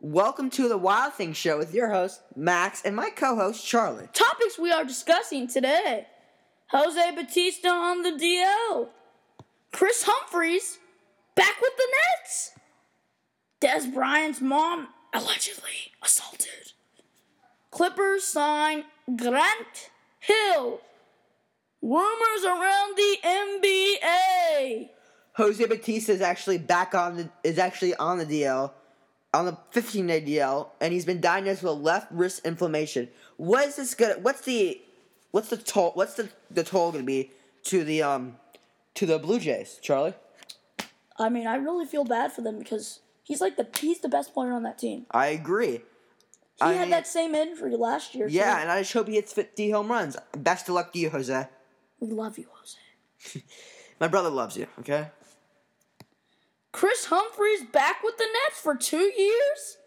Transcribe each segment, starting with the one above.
Welcome to the Wild Thing Show with your host, Max, and my co host, Charlotte. Topics we are discussing today. Jose Bautista on the DL, Kris Humphries back with the Nets, Dez Bryant's mom allegedly assaulted, Clippers sign Grant Hill, rumors around the NBA. Jose Bautista is actually back on the is actually on the DL, on the 15 day DL, and he's been diagnosed with a left wrist inflammation. What is this gonna? What's the what's the toll? What's the the toll gonna be to the um to the Blue Jays, Charlie? I mean, I really feel bad for them because he's like the he's the best player on that team. I agree. He I had mean- that same injury last year. Yeah, too. and I just hope he hits 50 home runs. Best of luck to you, Jose. we love you, Jose. My brother loves you. Okay. Kris Humphries back with the Nets for two years,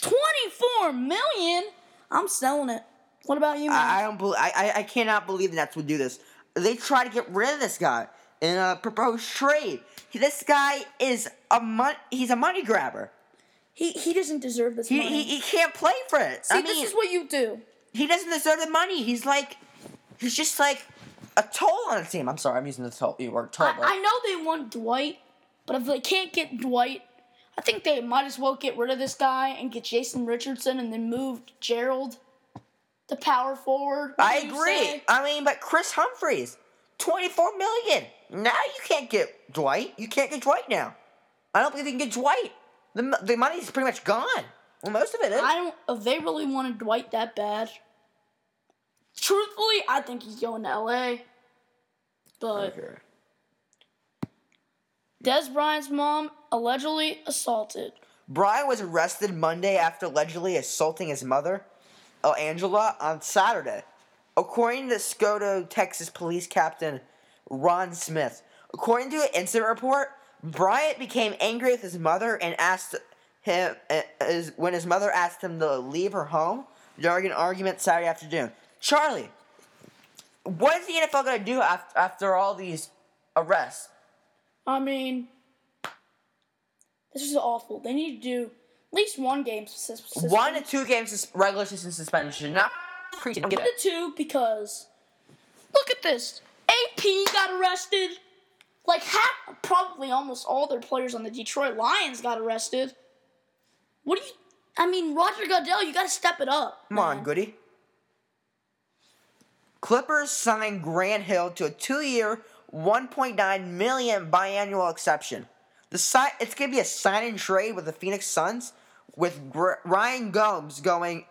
twenty-four million. I'm selling it. What about you, man? I, I don't believe. I, I cannot believe the Nets would do this. They try to get rid of this guy in a proposed trade. This guy is a mon- He's a money grabber. he he doesn't deserve this He, money. he, he can't play for it. See, I this mean, is what you do. he doesn't deserve the money. He's like, he's just like a toll on a team. I'm sorry, I'm using the toll the word toll. I, I know they want Dwight, but if they can't get Dwight, I think they might as well get rid of this guy and get Jason Richardson and then move Gerald, the power forward. I agree. say? I mean, but Kris Humphries, 24 million. Now you can't get Dwight. You can't get Dwight now. I don't believe they can get Dwight. The, the money's pretty much gone. Well, most of it is. I don't. If they really wanted Dwight that bad, truthfully, I think he's going to LA. But Okay. Dez Bryant's mom allegedly assaulted. Brian was arrested Monday after allegedly assaulting his mother, uh, Angela, on Saturday. According to DeSoto, Texas police captain Ron Smith. According to an incident report, Bryant became angry with his mother and asked him uh, his, when his mother asked him to leave her home during an argument Saturday afternoon. Charlie, what is the NFL going to do after, after all these arrests? I mean, this is awful. They need to do at least one game. suspension. One to two games regular season suspension, not preseason. One to two because look at this. AP got arrested. Like half, probably almost all their players on the Detroit Lions got arrested. What do you? I mean, Roger Goodell, you got to step it up. Come on. Goody. Clippers signed Grant Hill to a two-year, 1.9 million biannual exception. The si- it's gonna be a sign and trade with the Phoenix Suns, with Gr- Ryan Gomes going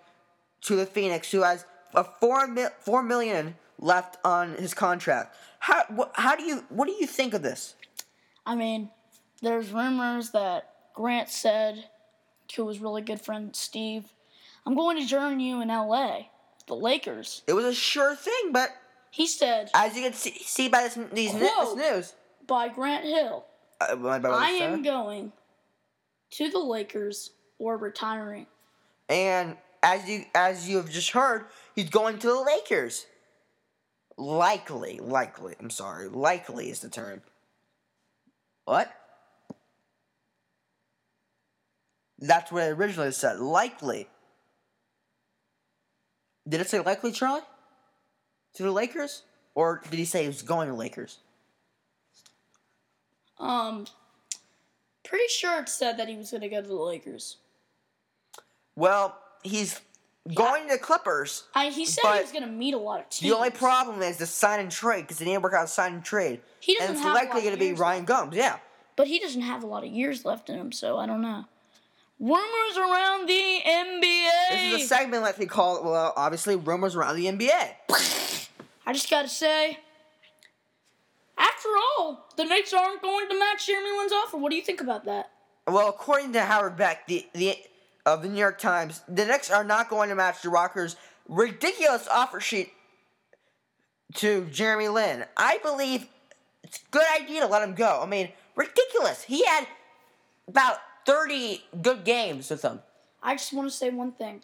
to the Phoenix, who has a four mi- four million left on his contract. How wh- how do you what do you think of this? I mean, there's rumors that Grant said to his really good friend Steve, "I'm going to join you in LA, the Lakers." It was a sure thing, but He said as you can see, see by this these ni- this news, by Grant Hill, uh, "I said. am going to the Lakers or retiring." And as you as you have just heard, he's going to the Lakers. Likely, likely. I'm sorry. Likely is the term. What? That's what it originally said. Likely. Did it say likely, Charlie? To the Lakers? Or did he say he was going to Lakers? Um, pretty sure it said that he was going to go to the Lakers. Well, he's going to Clippers. I, he said he was going to meet a lot of teams. The only problem is the sign and trade because they didn't work out sign and trade. He and doesn't it's have likely going to be Ryan Gomes. Yeah. but he doesn't have a lot of years left in him, so I don't know. Rumors around the NBA. This is a segment like we call it. Well, obviously, rumors around the NBA. I just gotta say, after all, the Knicks aren't going to match Jeremy Lin's offer. What do you think about that? Well, according to Howard Beck, the the of the New York Times, the Knicks are not going to match the Rockets' ridiculous offer sheet to Jeremy Lin. I believe it's a good idea to let him go. I mean, ridiculous. He had about thirty good games with them. I just want to say one thing.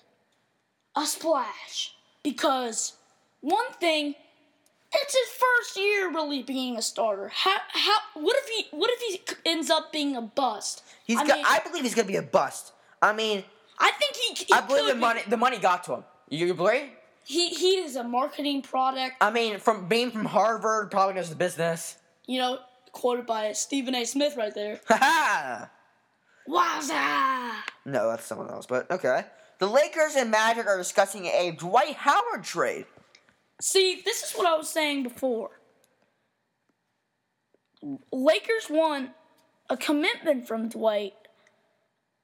A splash. Because one thing, it's his first year really being a starter. How how what if he what if he ends up being a bust? He's I go- mean- I believe he's going to be a bust. I mean, I think he. he I believe the be- money the money got to him. You agree? He he is a marketing product. I mean, from being from Harvard, probably knows the business. You know, quoted by Stephen A. Smith right there. Ha Wowza! No, that's someone else. But okay. The Lakers and Magic are discussing a Dwight Howard trade. See, this is what I was saying before. Lakers won a commitment from Dwight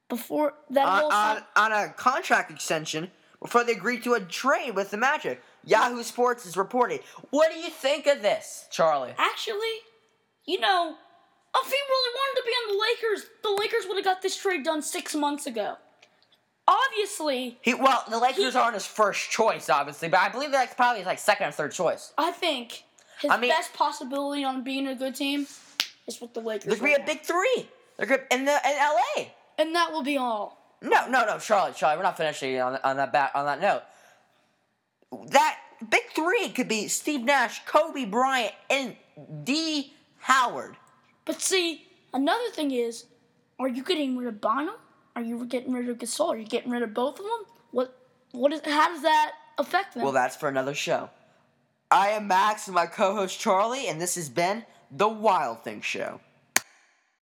before that on, whole on, on a contract extension before they agreed to a trade with the Magic. Yahoo Sports is reporting. What do you think of this, Charlie? Actually, you know, if he really wanted to be on the Lakers, the Lakers would have got this trade done six months ago. Obviously, He well, the Lakers He- aren't his first choice, obviously, but I believe that's probably his like second or third choice. I think his I mean- best possibility on being a good team is with the Lakers. They're gonna be a big three. They're gonna in the in LA. and that will be all. No, no, no, Charlie, Charlie, we're not finishing on on that back on that note. That big three could be Steve Nash, Kobe Bryant, and D. Howard. But see, another thing is, are you getting rid of Bynum? Are you getting rid of Gasol? Are you getting rid of both of them? What? What is? How does that affect them? Well, that's for another show. I am Max and my co-host Charlie, and this has been the Wild Thing Show.